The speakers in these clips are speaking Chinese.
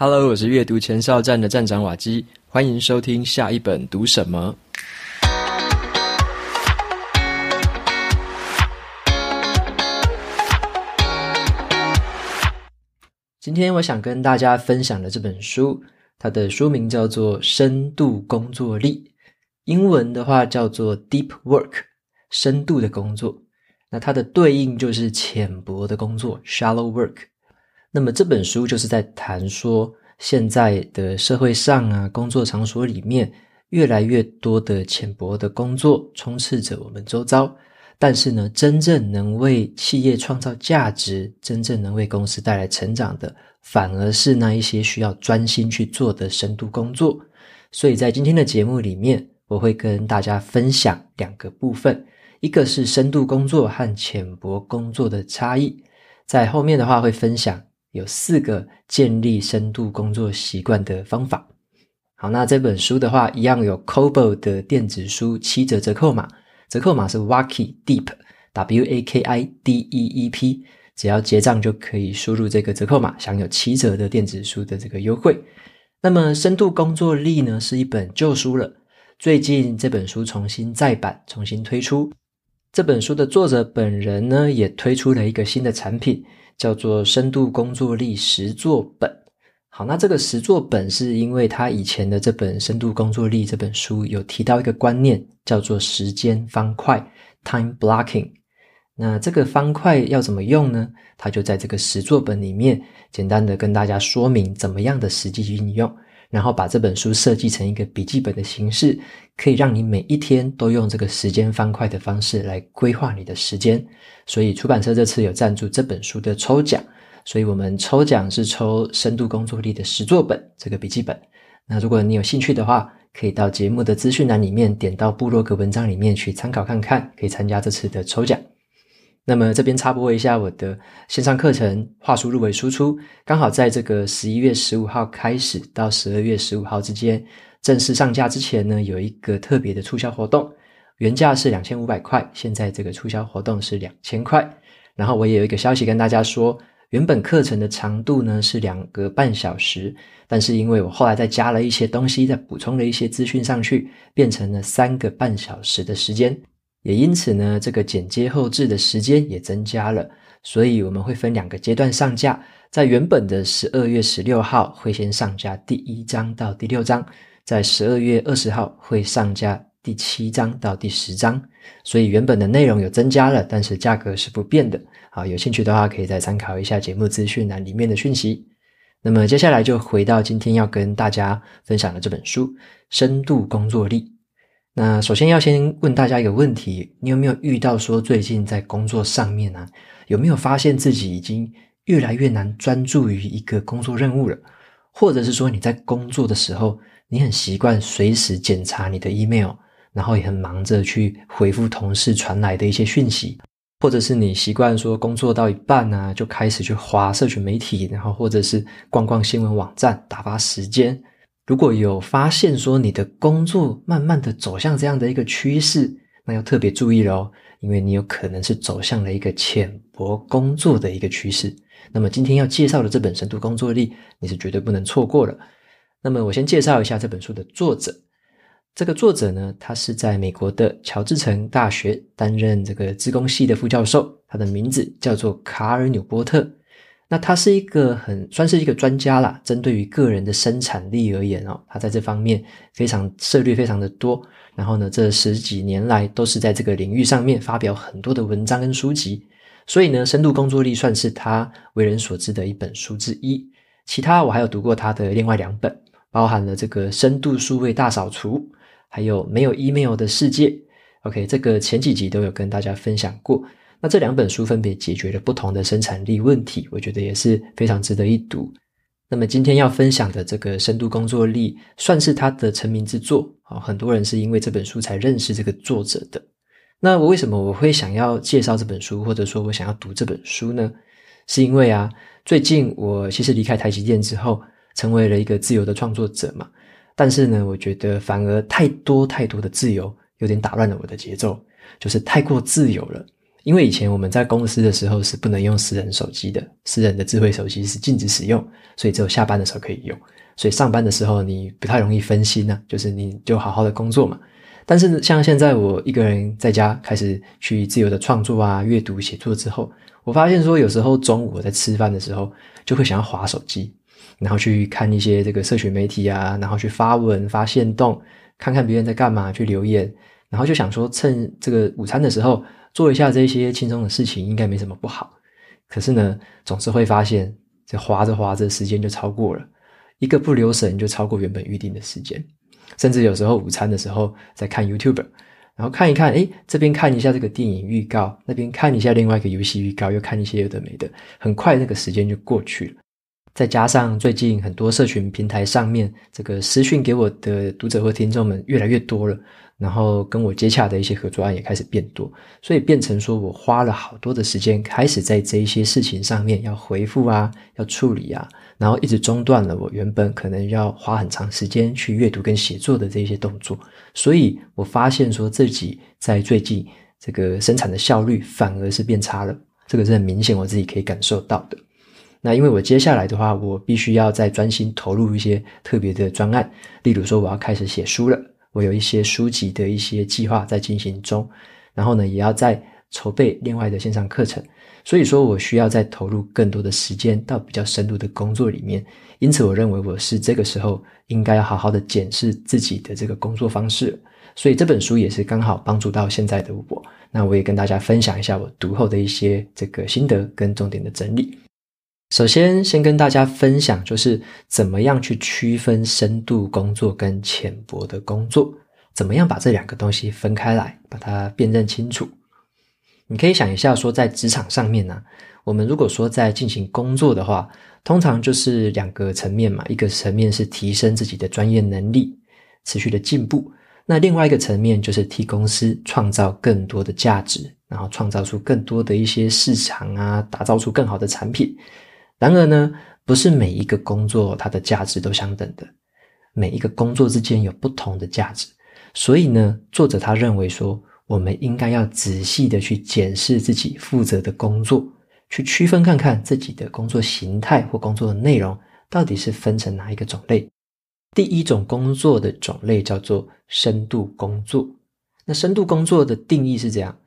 Hello，我是阅读前哨站的站长瓦基，欢迎收听下一本读什么。今天我想跟大家分享的这本书，它的书名叫做《深度工作力》，英文的话叫做 Deep Work，深度的工作。那它的对应就是浅薄的工作 （Shallow Work）。那么这本书就是在谈说，现在的社会上啊，工作场所里面，越来越多的浅薄的工作充斥着我们周遭。但是呢，真正能为企业创造价值、真正能为公司带来成长的，反而是那一些需要专心去做的深度工作。所以在今天的节目里面，我会跟大家分享两个部分，一个是深度工作和浅薄工作的差异。在后面的话会分享有四个建立深度工作习惯的方法。好，那这本书的话，一样有 Kobo 的电子书七折折扣码。折扣码是 Waki Deep，W A K I D E E P，只要结账就可以输入这个折扣码，享有七折的电子书的这个优惠。那么，深度工作力呢，是一本旧书了，最近这本书重新再版，重新推出。这本书的作者本人呢，也推出了一个新的产品，叫做《深度工作力实作本》。好，那这个实作本是因为他以前的这本《深度工作力》这本书有提到一个观念，叫做时间方块 （time blocking）。那这个方块要怎么用呢？他就在这个实作本里面简单的跟大家说明怎么样的实际应用，然后把这本书设计成一个笔记本的形式，可以让你每一天都用这个时间方块的方式来规划你的时间。所以出版社这次有赞助这本书的抽奖。所以我们抽奖是抽深度工作力的实作本这个笔记本。那如果你有兴趣的话，可以到节目的资讯栏里面点到部落格文章里面去参考看看，可以参加这次的抽奖。那么这边插播一下我的线上课程《话术入微输出》，刚好在这个十一月十五号开始到十二月十五号之间正式上架之前呢，有一个特别的促销活动，原价是两千五百块，现在这个促销活动是两千块。然后我也有一个消息跟大家说。原本课程的长度呢是两个半小时，但是因为我后来再加了一些东西，再补充了一些资讯上去，变成了三个半小时的时间。也因此呢，这个剪接后置的时间也增加了。所以我们会分两个阶段上架，在原本的十二月十六号会先上架第一章到第六章，在十二月二十号会上架第七章到第十章。所以原本的内容有增加了，但是价格是不变的。好，有兴趣的话可以再参考一下节目资讯栏里面的讯息。那么接下来就回到今天要跟大家分享的这本书《深度工作力》。那首先要先问大家一个问题：你有没有遇到说最近在工作上面呢、啊，有没有发现自己已经越来越难专注于一个工作任务了？或者是说你在工作的时候，你很习惯随时检查你的 email，然后也很忙着去回复同事传来的一些讯息？或者是你习惯说工作到一半呢、啊，就开始去划社群媒体，然后或者是逛逛新闻网站打发时间。如果有发现说你的工作慢慢的走向这样的一个趋势，那要特别注意了哦，因为你有可能是走向了一个浅薄工作的一个趋势。那么今天要介绍的这本深度工作力，你是绝对不能错过了。那么我先介绍一下这本书的作者。这个作者呢，他是在美国的乔治城大学担任这个资工系的副教授，他的名字叫做卡尔纽波特。那他是一个很算是一个专家啦，针对于个人的生产力而言哦，他在这方面非常涉猎非常的多。然后呢，这十几年来都是在这个领域上面发表很多的文章跟书籍。所以呢，深度工作力算是他为人所知的一本书之一。其他我还有读过他的另外两本，包含了这个深度数位大扫除。还有没有 email 的世界？OK，这个前几集都有跟大家分享过。那这两本书分别解决了不同的生产力问题，我觉得也是非常值得一读。那么今天要分享的这个深度工作力，算是他的成名之作啊，很多人是因为这本书才认识这个作者的。那我为什么我会想要介绍这本书，或者说我想要读这本书呢？是因为啊，最近我其实离开台积电之后，成为了一个自由的创作者嘛。但是呢，我觉得反而太多太多的自由，有点打乱了我的节奏，就是太过自由了。因为以前我们在公司的时候是不能用私人手机的，私人的智慧手机是禁止使用，所以只有下班的时候可以用。所以上班的时候你不太容易分心呢，就是你就好好的工作嘛。但是像现在我一个人在家开始去自由的创作啊、阅读、写作之后，我发现说有时候中午我在吃饭的时候就会想要滑手机，然后去看一些这个社群媒体啊，然后去发文、发限动，看看别人在干嘛，去留言，然后就想说趁这个午餐的时候。做一下这些轻松的事情应该没什么不好，可是呢，总是会发现这滑着滑着时间就超过了，一个不留神就超过原本预定的时间，甚至有时候午餐的时候在看 YouTube，然后看一看，诶，这边看一下这个电影预告，那边看一下另外一个游戏预告，又看一些有的没的，很快那个时间就过去了。再加上最近很多社群平台上面这个私讯给我的读者或听众们越来越多了。然后跟我接洽的一些合作案也开始变多，所以变成说我花了好多的时间，开始在这一些事情上面要回复啊，要处理啊，然后一直中断了我原本可能要花很长时间去阅读跟写作的这些动作，所以我发现说自己在最近这个生产的效率反而是变差了，这个是很明显我自己可以感受到的。那因为我接下来的话，我必须要再专心投入一些特别的专案，例如说我要开始写书了。我有一些书籍的一些计划在进行中，然后呢，也要在筹备另外的线上课程，所以说我需要再投入更多的时间到比较深度的工作里面。因此，我认为我是这个时候应该要好好的检视自己的这个工作方式。所以这本书也是刚好帮助到现在的我。那我也跟大家分享一下我读后的一些这个心得跟重点的整理。首先，先跟大家分享，就是怎么样去区分深度工作跟浅薄的工作，怎么样把这两个东西分开来，把它辨认清楚。你可以想一下，说在职场上面呢，我们如果说在进行工作的话，通常就是两个层面嘛，一个层面是提升自己的专业能力，持续的进步，那另外一个层面就是替公司创造更多的价值，然后创造出更多的一些市场啊，打造出更好的产品。然而呢，不是每一个工作它的价值都相等的，每一个工作之间有不同的价值。所以呢，作者他认为说，我们应该要仔细的去检视自己负责的工作，去区分看看自己的工作形态或工作的内容到底是分成哪一个种类。第一种工作的种类叫做深度工作。那深度工作的定义是这样，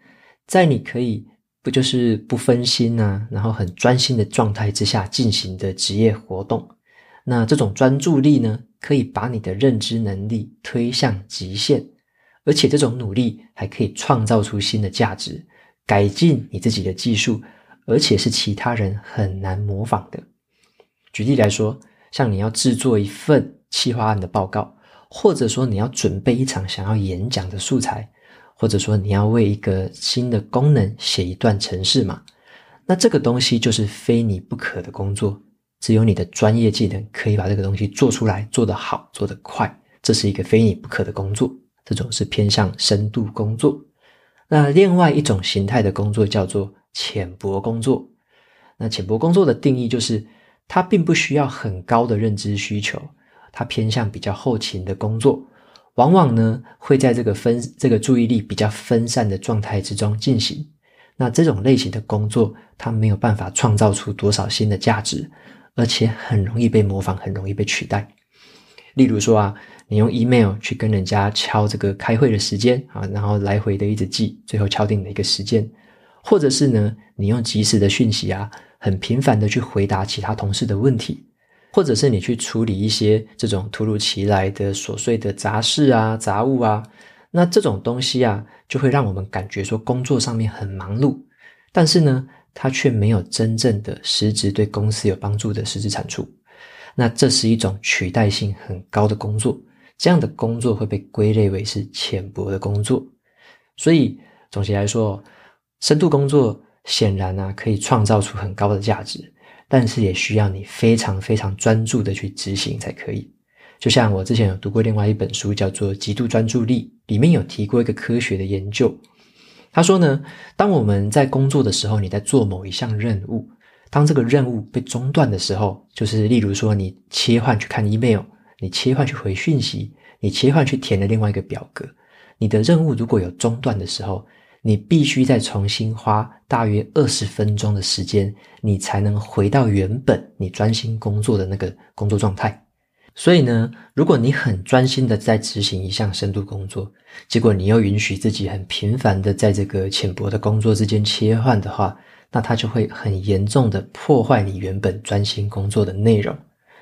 在你可以。不就是不分心啊，然后很专心的状态之下进行的职业活动。那这种专注力呢，可以把你的认知能力推向极限，而且这种努力还可以创造出新的价值，改进你自己的技术，而且是其他人很难模仿的。举例来说，像你要制作一份企划案的报告，或者说你要准备一场想要演讲的素材。或者说你要为一个新的功能写一段程式嘛，那这个东西就是非你不可的工作，只有你的专业技能可以把这个东西做出来，做得好，做得快，这是一个非你不可的工作。这种是偏向深度工作。那另外一种形态的工作叫做浅薄工作。那浅薄工作的定义就是，它并不需要很高的认知需求，它偏向比较后勤的工作。往往呢，会在这个分这个注意力比较分散的状态之中进行。那这种类型的工作，它没有办法创造出多少新的价值，而且很容易被模仿，很容易被取代。例如说啊，你用 email 去跟人家敲这个开会的时间啊，然后来回的一直记，最后敲定了一个时间。或者是呢，你用即时的讯息啊，很频繁的去回答其他同事的问题。或者是你去处理一些这种突如其来的琐碎的杂事啊、杂物啊，那这种东西啊，就会让我们感觉说工作上面很忙碌，但是呢，它却没有真正的实质对公司有帮助的实质产出。那这是一种取代性很高的工作，这样的工作会被归类为是浅薄的工作。所以总结来说，深度工作显然啊，可以创造出很高的价值。但是也需要你非常非常专注的去执行才可以。就像我之前有读过另外一本书，叫做《极度专注力》，里面有提过一个科学的研究。他说呢，当我们在工作的时候，你在做某一项任务，当这个任务被中断的时候，就是例如说你切换去看 email，你切换去回讯息，你切换去填了另外一个表格，你的任务如果有中断的时候，你必须再重新花大约二十分钟的时间，你才能回到原本你专心工作的那个工作状态。所以呢，如果你很专心的在执行一项深度工作，结果你又允许自己很频繁的在这个浅薄的工作之间切换的话，那它就会很严重的破坏你原本专心工作的内容。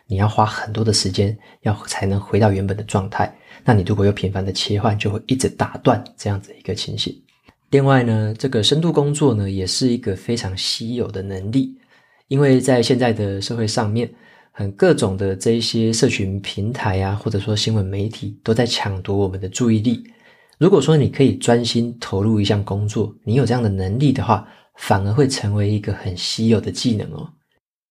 你要花很多的时间，要才能回到原本的状态。那你如果又频繁的切换，就会一直打断这样子一个情形。另外呢，这个深度工作呢，也是一个非常稀有的能力，因为在现在的社会上面。很各种的这一些社群平台啊，或者说新闻媒体都在抢夺我们的注意力。如果说你可以专心投入一项工作，你有这样的能力的话，反而会成为一个很稀有的技能哦。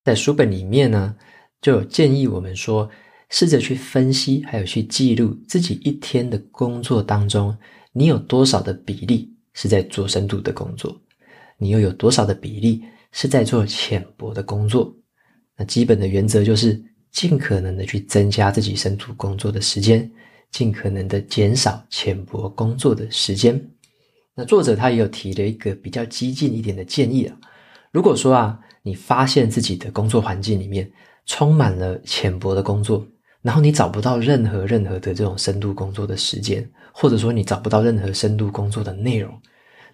在书本里面呢，就有建议我们说，试着去分析，还有去记录自己一天的工作当中，你有多少的比例是在做深度的工作，你又有多少的比例是在做浅薄的工作。那基本的原则就是尽可能的去增加自己深度工作的时间，尽可能的减少浅薄工作的时间。那作者他也有提了一个比较激进一点的建议啊，如果说啊，你发现自己的工作环境里面充满了浅薄的工作，然后你找不到任何任何的这种深度工作的时间，或者说你找不到任何深度工作的内容。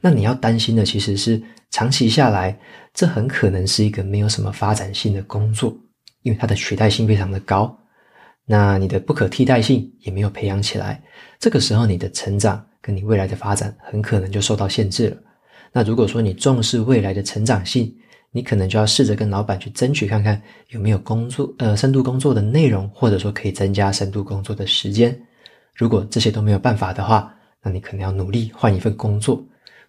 那你要担心的其实是长期下来，这很可能是一个没有什么发展性的工作，因为它的取代性非常的高。那你的不可替代性也没有培养起来，这个时候你的成长跟你未来的发展很可能就受到限制了。那如果说你重视未来的成长性，你可能就要试着跟老板去争取看看有没有工作，呃，深度工作的内容，或者说可以增加深度工作的时间。如果这些都没有办法的话，那你可能要努力换一份工作。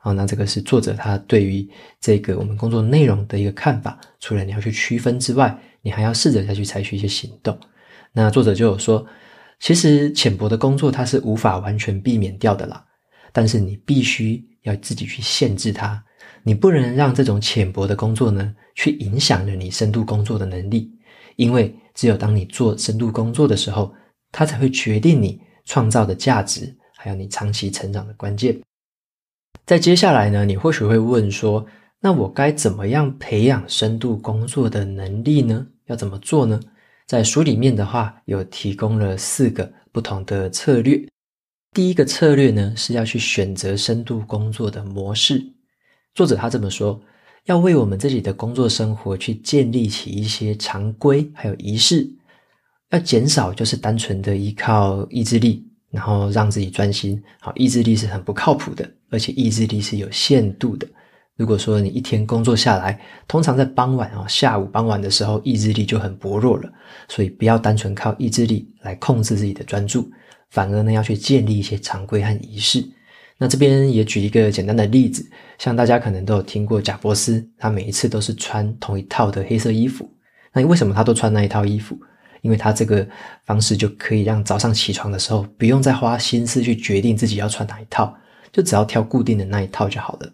好，那这个是作者他对于这个我们工作内容的一个看法。除了你要去区分之外，你还要试着再去采取一些行动。那作者就有说，其实浅薄的工作它是无法完全避免掉的啦，但是你必须要自己去限制它，你不能让这种浅薄的工作呢去影响了你深度工作的能力，因为只有当你做深度工作的时候，它才会决定你创造的价值，还有你长期成长的关键。在接下来呢，你或许会问说，那我该怎么样培养深度工作的能力呢？要怎么做呢？在书里面的话，有提供了四个不同的策略。第一个策略呢，是要去选择深度工作的模式。作者他这么说，要为我们自己的工作生活去建立起一些常规，还有仪式，要减少就是单纯的依靠意志力。然后让自己专心，好，意志力是很不靠谱的，而且意志力是有限度的。如果说你一天工作下来，通常在傍晚啊，下午傍晚的时候，意志力就很薄弱了。所以不要单纯靠意志力来控制自己的专注，反而呢要去建立一些常规和仪式。那这边也举一个简单的例子，像大家可能都有听过贾伯斯，他每一次都是穿同一套的黑色衣服。那为什么他都穿那一套衣服？因为他这个方式就可以让早上起床的时候不用再花心思去决定自己要穿哪一套，就只要挑固定的那一套就好了。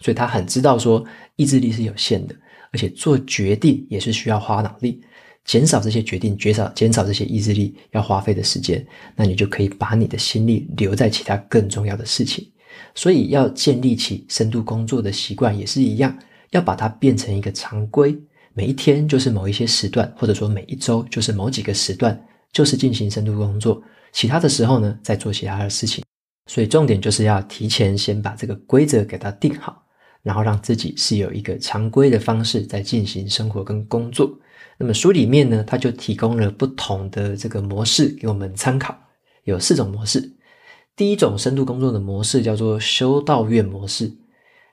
所以他很知道说意志力是有限的，而且做决定也是需要花脑力，减少这些决定，减少减少这些意志力要花费的时间，那你就可以把你的心力留在其他更重要的事情。所以要建立起深度工作的习惯也是一样，要把它变成一个常规。每一天就是某一些时段，或者说每一周就是某几个时段，就是进行深度工作。其他的时候呢，再做其他的事情。所以重点就是要提前先把这个规则给它定好，然后让自己是有一个常规的方式在进行生活跟工作。那么书里面呢，它就提供了不同的这个模式给我们参考，有四种模式。第一种深度工作的模式叫做修道院模式。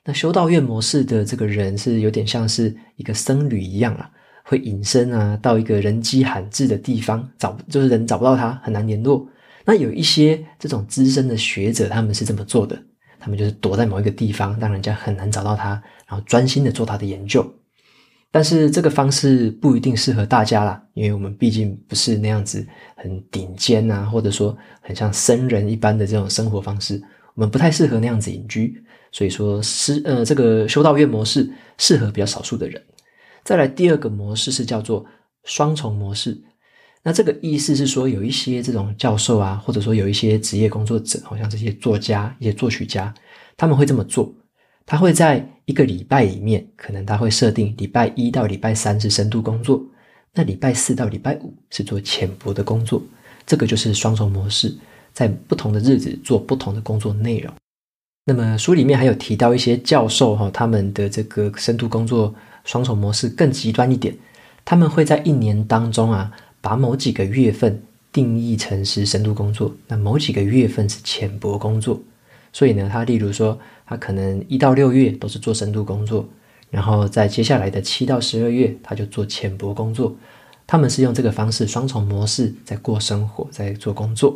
那修道院模式的这个人是有点像是一个僧侣一样啊，会隐身啊，到一个人迹罕至的地方找，就是人找不到他，很难联络。那有一些这种资深的学者，他们是这么做的，他们就是躲在某一个地方，让人家很难找到他，然后专心的做他的研究。但是这个方式不一定适合大家啦，因为我们毕竟不是那样子很顶尖啊，或者说很像僧人一般的这种生活方式，我们不太适合那样子隐居。所以说，是呃，这个修道院模式适合比较少数的人。再来第二个模式是叫做双重模式。那这个意思是说，有一些这种教授啊，或者说有一些职业工作者，好像这些作家、一些作曲家，他们会这么做。他会在一个礼拜里面，可能他会设定礼拜一到礼拜三是深度工作，那礼拜四到礼拜五是做浅薄的工作。这个就是双重模式，在不同的日子做不同的工作内容。那么书里面还有提到一些教授哈，他们的这个深度工作双重模式更极端一点，他们会在一年当中啊，把某几个月份定义成是深度工作，那某几个月份是浅薄工作。所以呢，他例如说，他可能一到六月都是做深度工作，然后在接下来的七到十二月，他就做浅薄工作。他们是用这个方式双重模式在过生活，在做工作。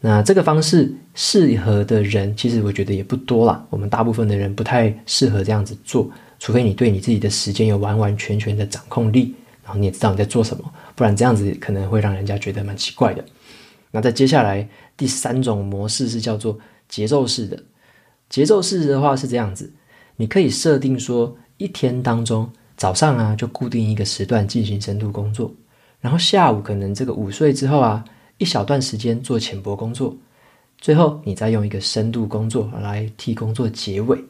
那这个方式适合的人，其实我觉得也不多啦。我们大部分的人不太适合这样子做，除非你对你自己的时间有完完全全的掌控力，然后你也知道你在做什么，不然这样子可能会让人家觉得蛮奇怪的。那在接下来第三种模式是叫做。节奏式的，节奏式的话是这样子，你可以设定说，一天当中早上啊就固定一个时段进行深度工作，然后下午可能这个午睡之后啊，一小段时间做浅薄工作，最后你再用一个深度工作来替工作结尾。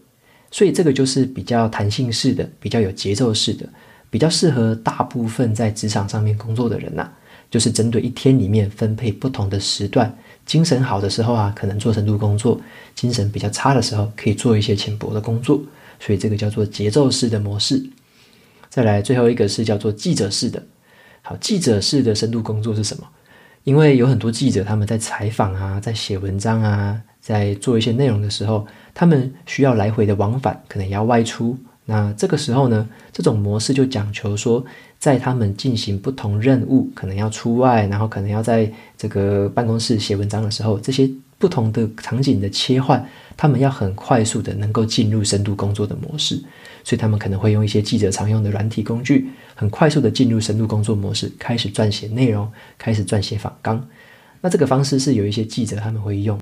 所以这个就是比较弹性式的，比较有节奏式的，比较适合大部分在职场上面工作的人呐、就是针对一天里面分配不同的时段。精神好的时候啊，可能做深度工作；精神比较差的时候，可以做一些浅薄的工作。所以这个叫做节奏式的模式。再来最后一个是叫做记者式的。好，记者式的深度工作是什么？因为有很多记者他们在采访啊，在写文章啊，在做一些内容的时候，他们需要来回的往返，可能要外出。那这个时候呢，这种模式就讲求说，在他们进行不同任务，可能要出外，然后可能要在这个办公室写文章的时候，这些不同的场景的切换，他们要很快速的能够进入深度工作的模式，所以他们可能会用一些记者常用的软体工具，很快速的进入深度工作模式，开始撰写内容，开始撰写访纲。那这个方式是有一些记者他们会用。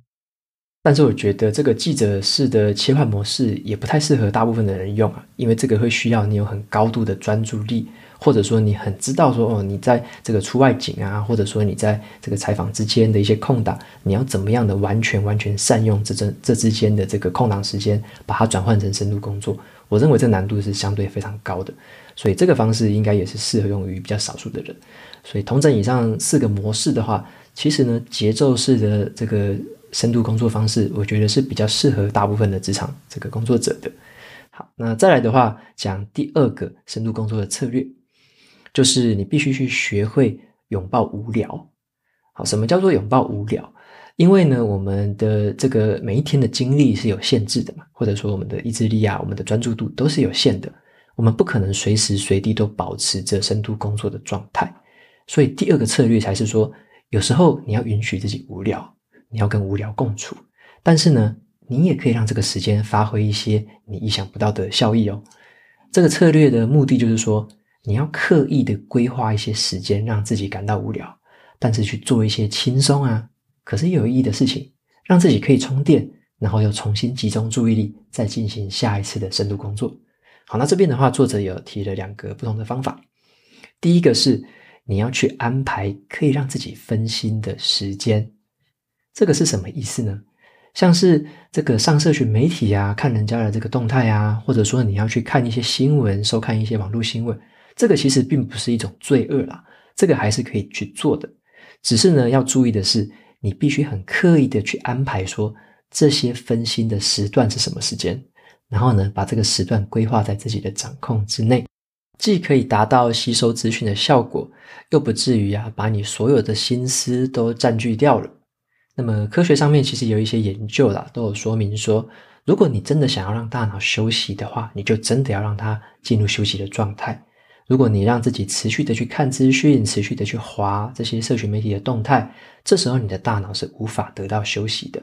但是我觉得这个记者式的切换模式也不太适合大部分的人用啊，因为这个会需要你有很高度的专注力，或者说你很知道说哦，你在这个出外景啊，或者说你在这个采访之间的一些空档，你要怎么样的完全完全善用这这这之间的这个空档时间，把它转换成深度工作。我认为这难度是相对非常高的，所以这个方式应该也是适合用于比较少数的人。所以同整以上四个模式的话，其实呢，节奏式的这个。深度工作方式，我觉得是比较适合大部分的职场这个工作者的。好，那再来的话，讲第二个深度工作的策略，就是你必须去学会拥抱无聊。好，什么叫做拥抱无聊？因为呢，我们的这个每一天的精力是有限制的嘛，或者说我们的意志力啊，我们的专注度都是有限的，我们不可能随时随地都保持着深度工作的状态。所以第二个策略才是说，有时候你要允许自己无聊。你要跟无聊共处，但是呢，你也可以让这个时间发挥一些你意想不到的效益哦。这个策略的目的就是说，你要刻意的规划一些时间，让自己感到无聊，但是去做一些轻松啊，可是有意义的事情，让自己可以充电，然后又重新集中注意力，再进行下一次的深度工作。好，那这边的话，作者有提了两个不同的方法。第一个是你要去安排可以让自己分心的时间。这个是什么意思呢？像是这个上社群媒体啊，看人家的这个动态啊，或者说你要去看一些新闻，收看一些网络新闻，这个其实并不是一种罪恶啦，这个还是可以去做的。只是呢，要注意的是，你必须很刻意的去安排说这些分心的时段是什么时间，然后呢，把这个时段规划在自己的掌控之内，既可以达到吸收资讯的效果，又不至于啊，把你所有的心思都占据掉了。那么科学上面其实有一些研究啦，都有说明说，如果你真的想要让大脑休息的话，你就真的要让它进入休息的状态。如果你让自己持续的去看资讯，持续的去滑这些社群媒体的动态，这时候你的大脑是无法得到休息的。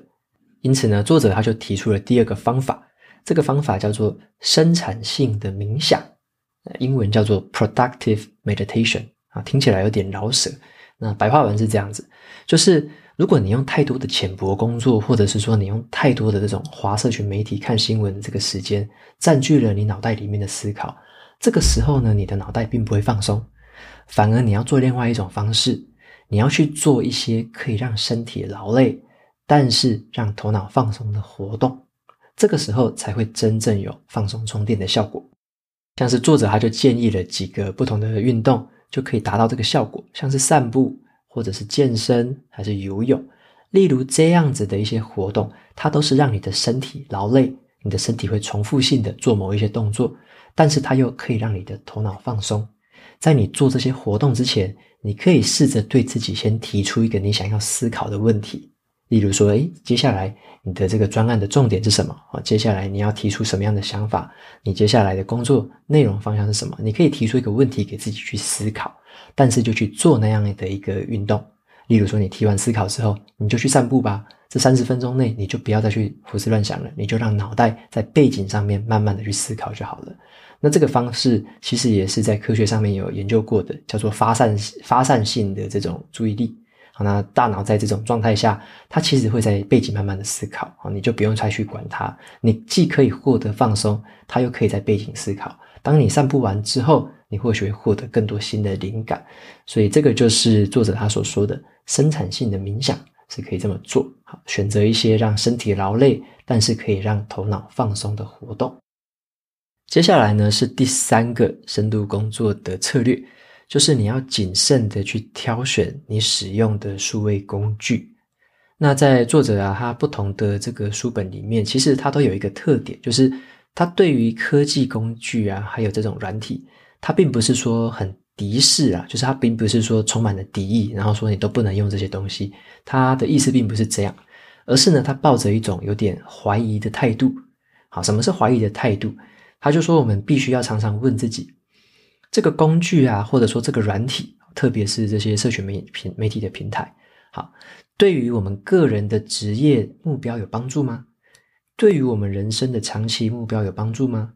因此呢，作者他就提出了第二个方法，这个方法叫做生产性的冥想，英文叫做 productive meditation 啊，听起来有点绕舌。那白话文是这样子，就是。如果你用太多的浅薄工作，或者是说你用太多的这种滑社群媒体看新闻这个时间占据了你脑袋里面的思考，这个时候呢，你的脑袋并不会放松，反而你要做另外一种方式，你要去做一些可以让身体劳累，但是让头脑放松的活动，这个时候才会真正有放松充电的效果。像是作者他就建议了几个不同的运动，就可以达到这个效果，像是散步，或者是健身，还是游泳。例如这样子的一些活动，它都是让你的身体劳累，你的身体会重复性的做某一些动作，但是它又可以让你的头脑放松。在你做这些活动之前，你可以试着对自己先提出一个你想要思考的问题，例如说，诶，接下来你的这个专案的重点是什么？啊，接下来你要提出什么样的想法？你接下来的工作内容方向是什么？你可以提出一个问题给自己去思考，但是就去做那样的一个运动。例如说，你提完思考之后，你就去散步吧。这三十分钟内，你就不要再去胡思乱想了，你就让脑袋在背景上面慢慢的去思考就好了。那这个方式其实也是在科学上面有研究过的，叫做发散发散性的这种注意力。好，那大脑在这种状态下，它其实会在背景慢慢的思考。好，你就不用再去管它，你既可以获得放松，它又可以在背景思考。当你散步完之后，你或许会获得更多新的灵感。所以这个就是作者他所说的生产性的冥想是可以这么做。好，选择一些让身体劳累，但是可以让头脑放松的活动。接下来呢，是第三个深度工作的策略，就是你要谨慎的去挑选你使用的数位工具。那在作者啊，他不同的这个书本里面，其实他都有一个特点，就是他对于科技工具啊，还有这种软体，他并不是说很敌视啊，就是他并不是说充满了敌意，然后说你都不能用这些东西。他的意思并不是这样，而是呢，他抱着一种有点怀疑的态度。好，什么是怀疑的态度？他就说，我们必须要常常问自己，这个工具啊，或者说这个软体，特别是这些社群媒平媒体的平台，好，对于我们个人的职业目标有帮助吗？对于我们人生的长期目标有帮助吗？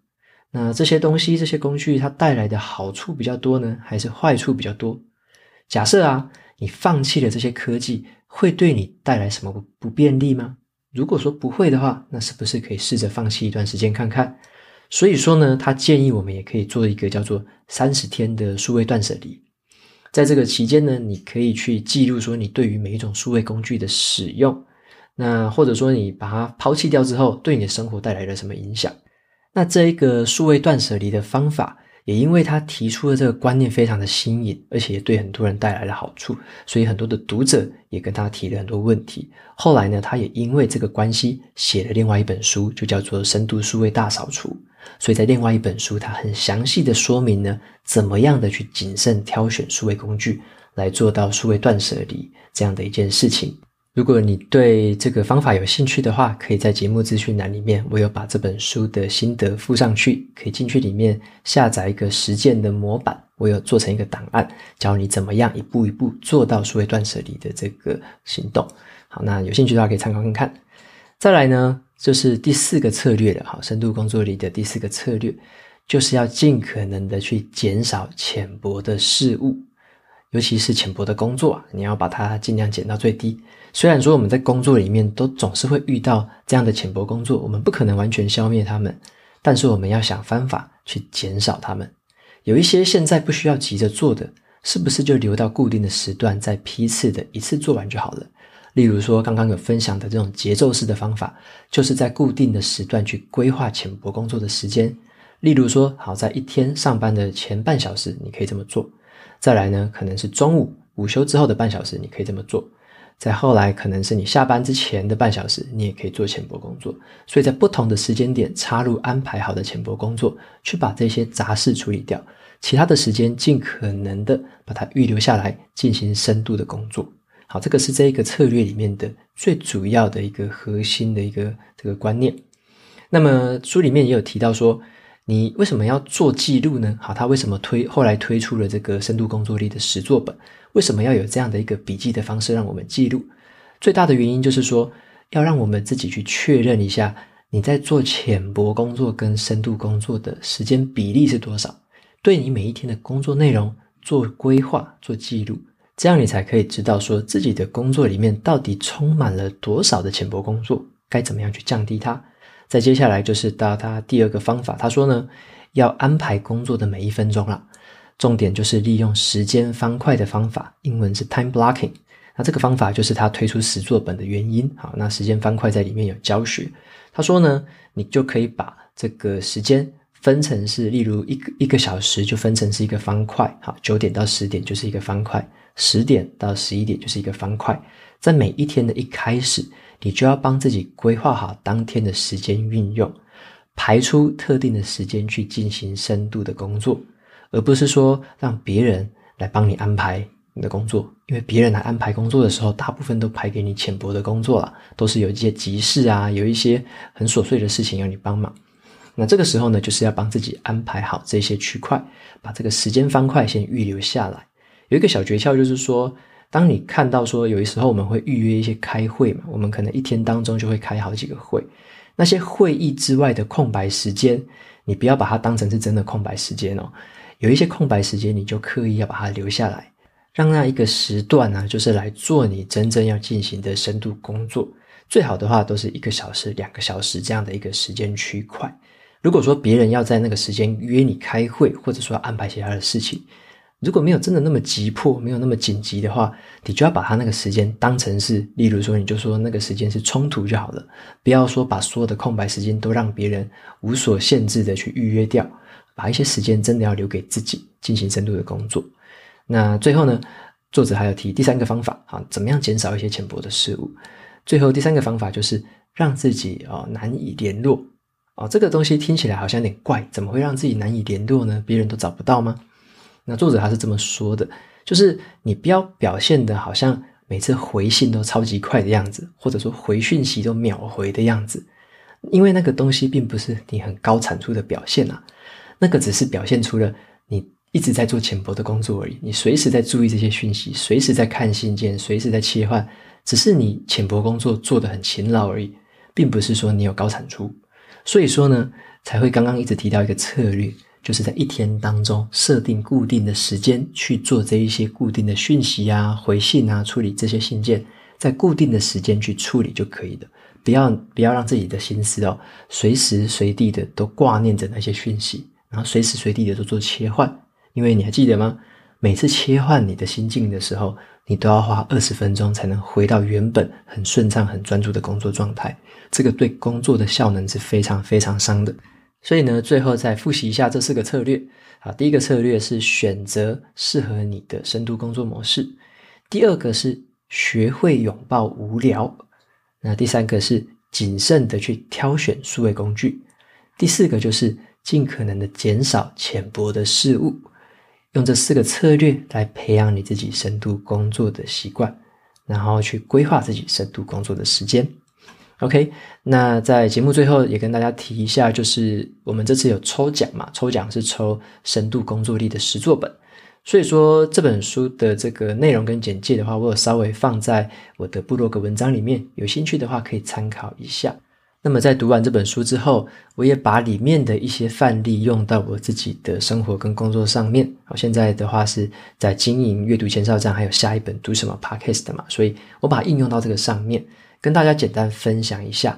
那这些东西，这些工具，它带来的好处比较多呢，还是坏处比较多？假设啊，你放弃了这些科技，会对你带来什么不不便利吗？如果说不会的话，那是不是可以试着放弃一段时间看看？所以说呢，他建议我们也可以做一个叫做三十天的数位断舍离。在这个期间呢，你可以去记录说你对于每一种数位工具的使用，那或者说你把它抛弃掉之后，对你的生活带来了什么影响？那这一个数位断舍离的方法，也因为他提出的这个观念非常的新颖，而且也对很多人带来了好处，所以很多的读者也跟他提了很多问题。后来呢，他也因为这个关系写了另外一本书，就叫做《深度数位大扫除》。所以在另外一本书，他很详细的说明呢，怎么样的去谨慎挑选数位工具，来做到数位断舍离这样的一件事情。如果你对这个方法有兴趣的话，可以在节目资讯栏里面，我有把这本书的心得附上去，可以进去里面下载一个实践的模板，我有做成一个档案，教你怎么样一步一步做到数位断舍离的这个行动。好，那有兴趣的话可以参考看看。再来呢，就是第四个策略了，好，深度工作里的第四个策略，就是要尽可能的去减少浅薄的事物，尤其是浅薄的工作啊，你要把它尽量减到最低。虽然说我们在工作里面都总是会遇到这样的浅薄工作，我们不可能完全消灭他们，但是我们要想方法去减少他们。有一些现在不需要急着做的，是不是就留到固定的时段再批次的一次做完就好了？例如说，刚刚有分享的这种节奏式的方法，就是在固定的时段去规划浅薄工作的时间。例如说，好，在一天上班的前半小时，你可以这么做。再来呢，可能是中午午休之后的半小时，你可以这么做。再后来，可能是你下班之前的半小时，你也可以做浅薄工作。所以在不同的时间点插入安排好的浅薄工作，去把这些杂事处理掉，其他的时间尽可能的把它预留下来，进行深度的工作。好，这个是这一个策略里面的最主要的一个核心的一个这个观念。那么书里面也有提到说，你为什么要做记录呢？好，他为什么推后来推出了这个深度工作力的实作本？为什么要有这样的一个笔记的方式让我们记录？最大的原因就是说，要让我们自己去确认一下你在做浅薄工作跟深度工作的时间比例是多少，对你每一天的工作内容做规划、做记录。这样你才可以知道，说自己的工作里面到底充满了多少的浅薄工作，该怎么样去降低它。再接下来就是到他第二个方法，他说呢，要安排工作的每一分钟了。重点就是利用时间方块的方法，英文是 time blocking。那这个方法就是他推出十作本的原因。好，那时间方块在里面有教学。他说呢，你就可以把这个时间分成是，例如一个一个小时就分成是一个方块。好，九点到十点就是一个方块，十点到十一点就是一个方块。在每一天的一开始，你就要帮自己规划好当天的时间运用，排出特定的时间去进行深度的工作，而不是说让别人来帮你安排。你的工作，因为别人来安排工作的时候，大部分都排给你浅薄的工作了，都是有一些急事啊，有一些很琐碎的事情要你帮忙。那这个时候呢，就是要帮自己安排好这些区块，把这个时间方块先预留下来。有一个小诀窍，就是说，当你看到说，有的时候我们会预约一些开会嘛，我们可能一天当中就会开好几个会，那些会议之外的空白时间，你不要把它当成是真的空白时间哦。有一些空白时间，你就刻意要把它留下来。让那一个时段呢、就是来做你真正要进行的深度工作。最好的话，都是一个小时、两个小时这样的一个时间区块。如果说别人要在那个时间约你开会，或者说安排其他的事情，如果没有真的那么急迫，没有那么紧急的话，你就要把他那个时间当成是，例如说，你就说那个时间是冲突就好了，不要说把所有的空白时间都让别人无所限制的去预约掉，把一些时间真的要留给自己进行深度的工作。那最后呢，作者还有提第三个方法啊，怎么样减少一些浅薄的事物？最后第三个方法就是让自己啊难以联络啊，这个东西听起来好像有点怪，怎么会让自己难以联络呢？别人都找不到吗？那作者他是这么说的，就是你不要表现的好像每次回信都超级快的样子，或者说回讯息都秒回的样子，因为那个东西并不是你很高产出的表现啊，那个只是表现出了你。一直在做浅薄的工作而已，你随时在注意这些讯息，随时在看信件，随时在切换，只是你浅薄工作做得很勤劳而已，并不是说你有高产出。所以说呢，才会刚刚一直提到一个策略，就是在一天当中设定固定的时间去做这一些固定的讯息啊、回信啊、处理这些信件，在固定的时间去处理就可以了，不要不要让自己的心思哦，随时随地的都挂念着那些讯息，然后随时随地的都做切换。因为你还记得吗？每次切换你的心境的时候，你都要花二十分钟才能回到原本很顺畅、很专注的工作状态。这个对工作的效能是非常非常伤的。所以呢，最后再复习一下这四个策略。啊，第一个策略是选择适合你的深度工作模式。第二个是学会拥抱无聊。那第三个是谨慎的去挑选数位工具。第四个就是尽可能的减少浅薄的事物。用这四个策略来培养你自己深度工作的习惯，然后去规划自己深度工作的时间。OK，那在节目最后也跟大家提一下，就是我们这次有抽奖嘛，抽奖是抽深度工作力的实作本。所以说这本书的这个内容跟简介的话，我有稍微放在我的部落格文章里面，有兴趣的话可以参考一下。那么在读完这本书之后，我也把里面的一些范例用到我自己的生活跟工作上面。好，现在的话是在经营阅读前哨站，还有下一本读什么 Podcast 的嘛，所以我把它应用到这个上面，跟大家简单分享一下。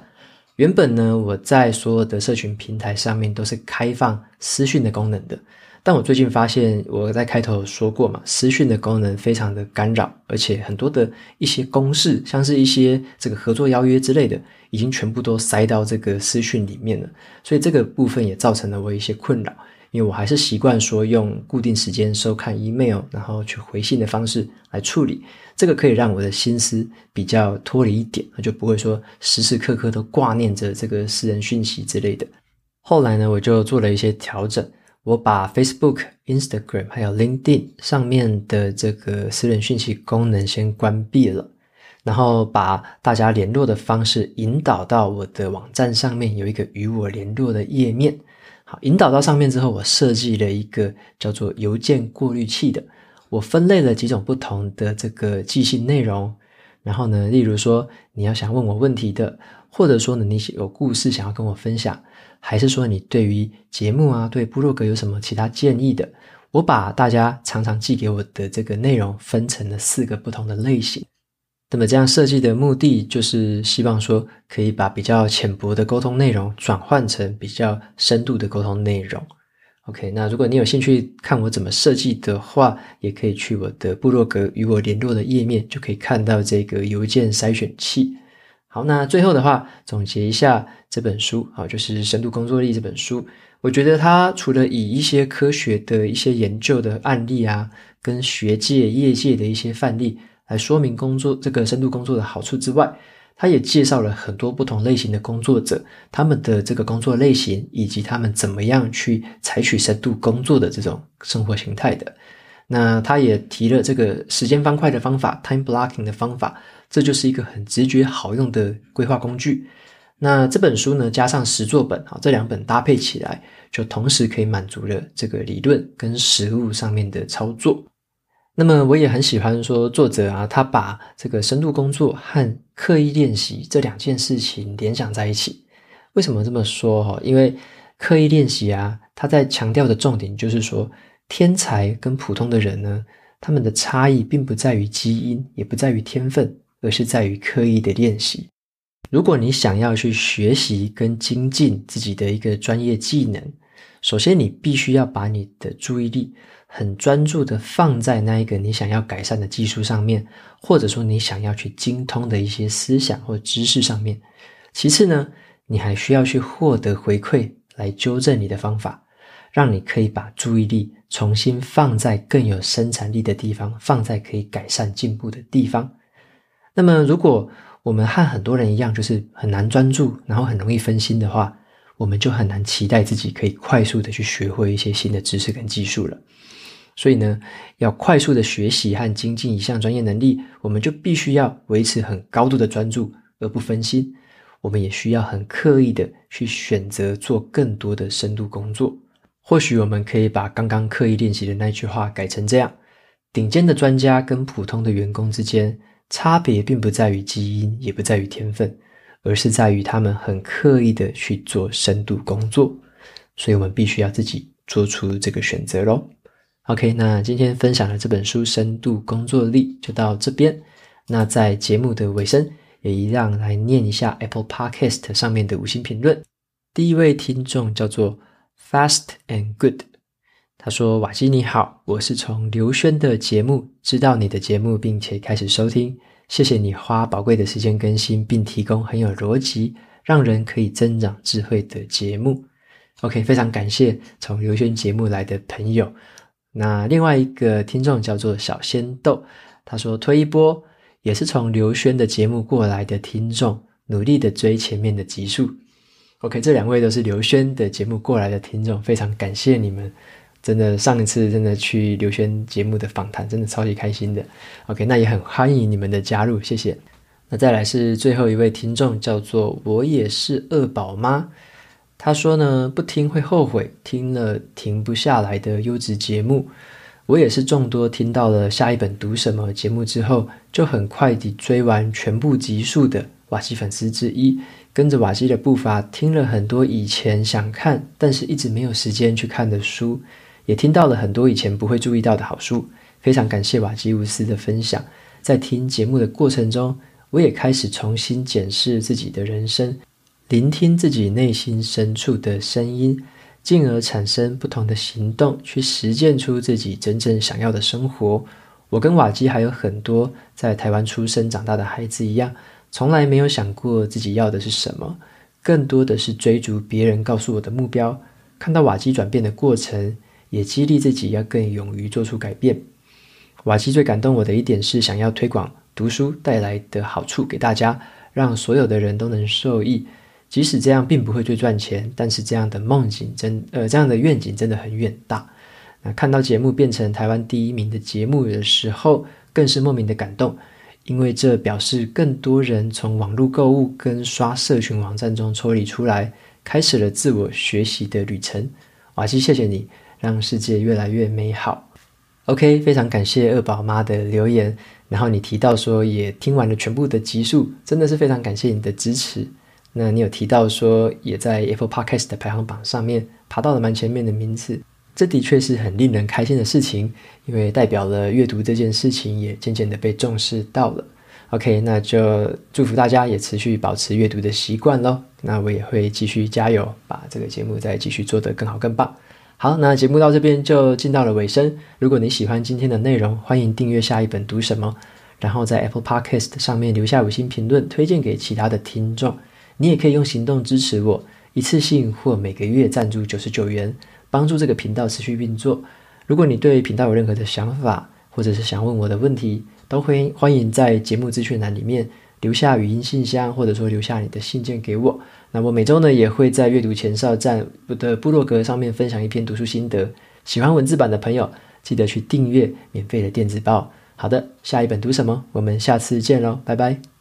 原本呢，我在所有的社群平台上面都是开放私讯的功能的。但我最近发现，我在开头说过嘛，私讯的功能非常的干扰，而且很多的一些公式，像是一些这个合作邀约之类的，已经全部都塞到这个私讯里面了。所以这个部分也造成了我一些困扰，因为我还是习惯说用固定时间收看 email，然后去回信的方式来处理，这个可以让我的心思比较脱离一点，就不会说时时刻刻都挂念着这个私人讯息之类的。后来呢，我就做了一些调整。我把 Facebook、Instagram 还有 LinkedIn 上面的这个私人讯息功能先关闭了，然后把大家联络的方式引导到我的网站上面有一个与我联络的页面。引导到上面之后，我设计了一个叫做邮件过滤器的，我分类了几种不同的这个寄信内容。然后呢，例如说你要想问我问题的，或者说呢你有故事想要跟我分享。还是说你对于节目啊，对部落格有什么其他建议的？我把大家常常寄给我的这个内容分成了四个不同的类型。那么这样设计的目的就是希望说，可以把比较浅薄的沟通内容转换成比较深度的沟通内容。OK，那如果你有兴趣看我怎么设计的话，也可以去我的部落格与我联络的页面，就可以看到这个邮件筛选器。好，那最后的话，总结一下这本书啊，就是《深度工作力》这本书。我觉得它除了以一些科学的一些研究的案例啊，跟学界、业界的一些范例来说明工作这个深度工作的好处之外，他也介绍了很多不同类型的工作者，他们的这个工作类型，以及他们怎么样去采取深度工作的这种生活形态的。那他也提了这个时间方块的方法，time blocking 的方法。这就是一个很直觉好用的规划工具。那这本书呢，加上实作本，好，这两本搭配起来，就同时可以满足了这个理论跟实务上面的操作。那么我也很喜欢说，作者啊，他把这个深度工作和刻意练习这两件事情联想在一起。为什么这么说？哈，因为刻意练习啊，他在强调的重点就是说，天才跟普通的人呢，他们的差异并不在于基因，也不在于天分。而是在于刻意的练习。如果你想要去学习跟精进自己的一个专业技能，首先你必须要把你的注意力很专注的放在那一个你想要改善的技术上面，或者说你想要去精通的一些思想或知识上面。其次呢，你还需要去获得回馈来纠正你的方法，让你可以把注意力重新放在更有生产力的地方，放在可以改善进步的地方。那么，如果我们和很多人一样，就是很难专注，然后很容易分心的话，我们就很难期待自己可以快速的去学会一些新的知识跟技术了。所以呢，要快速的学习和精进一项专业能力，我们就必须要维持很高度的专注而不分心。我们也需要很刻意的去选择做更多的深度工作。或许我们可以把刚刚刻意练习的那句话改成这样：顶尖的专家跟普通的员工之间。差别并不在于基因，也不在于天分，而是在于他们很刻意的去做深度工作。所以，我们必须要自己做出这个选择喽。OK，那今天分享的这本书《深度工作力》就到这边。那在节目的尾声，也一样来念一下 Apple Podcast 上面的五星评论。第一位听众叫做 Fast and Good。他说：“瓦基你好，我是从刘轩的节目知道你的节目，并且开始收听。谢谢你花宝贵的时间更新，并提供很有逻辑、让人可以增长智慧的节目。OK，非常感谢从刘轩节目来的朋友。那另外一个听众叫做小仙豆，他说推一波，也是从刘轩的节目过来的听众，努力的追前面的集数。OK，这两位都是刘轩的节目过来的听众，非常感谢你们。”真的，上一次真的去刘轩节目的访谈，真的超级开心的。OK，那也很欢迎你们的加入，谢谢。那再来是最后一位听众，叫做我也是二宝妈。他说呢，不听会后悔，听了停不下来的优质节目。我也是众多听到了下一本读什么节目之后，就很快地追完全部集数的瓦西粉丝之一。跟着瓦西的步伐，听了很多以前想看，但是一直没有时间去看的书。也听到了很多以前不会注意到的好书，非常感谢瓦基乌斯的分享。在听节目的过程中，我也开始重新检视自己的人生，聆听自己内心深处的声音，进而产生不同的行动，去实践出自己真正想要的生活。我跟瓦基还有很多在台湾出生长大的孩子一样，从来没有想过自己要的是什么，更多的是追逐别人告诉我的目标。看到瓦基转变的过程。也激励自己要更勇于做出改变。瓦西最感动我的一点是，想要推广读书带来的好处给大家，让所有的人都能受益。即使这样并不会最赚钱，但是这样的梦境真呃这样的愿景真的很远大。那看到节目变成台湾第一名的节目的时候，更是莫名的感动，因为这表示更多人从网络购物跟刷社群网站中抽离出来，开始了自我学习的旅程。瓦西，谢谢你。让世界越来越美好。OK，非常感谢二宝妈的留言。然后你提到说也听完了全部的集数，真的是非常感谢你的支持。那你有提到说也在 Apple Podcast 的排行榜上面爬到了蛮前面的名次，这的确是很令人开心的事情，因为代表了阅读这件事情也渐渐的被重视到了。OK，那就祝福大家也持续保持阅读的习惯喽。那我也会继续加油，把这个节目再继续做得更好更棒。好，那节目到这边就进到了尾声。如果你喜欢今天的内容，欢迎订阅下一本读什么，然后在 Apple Podcast 上面留下五星评论，推荐给其他的听众。你也可以用行动支持我，一次性或每个月赞助九十九元，帮助这个频道持续运作。如果你对频道有任何的想法，或者是想问我的问题，都会欢迎在节目资讯栏里面留下语音信箱，或者说留下你的信件给我。那我每周呢也会在阅读前哨站的部落格上面分享一篇读书心得。喜欢文字版的朋友，记得去订阅免费的电子报。好的，下一本读什么？我们下次见喽，拜拜。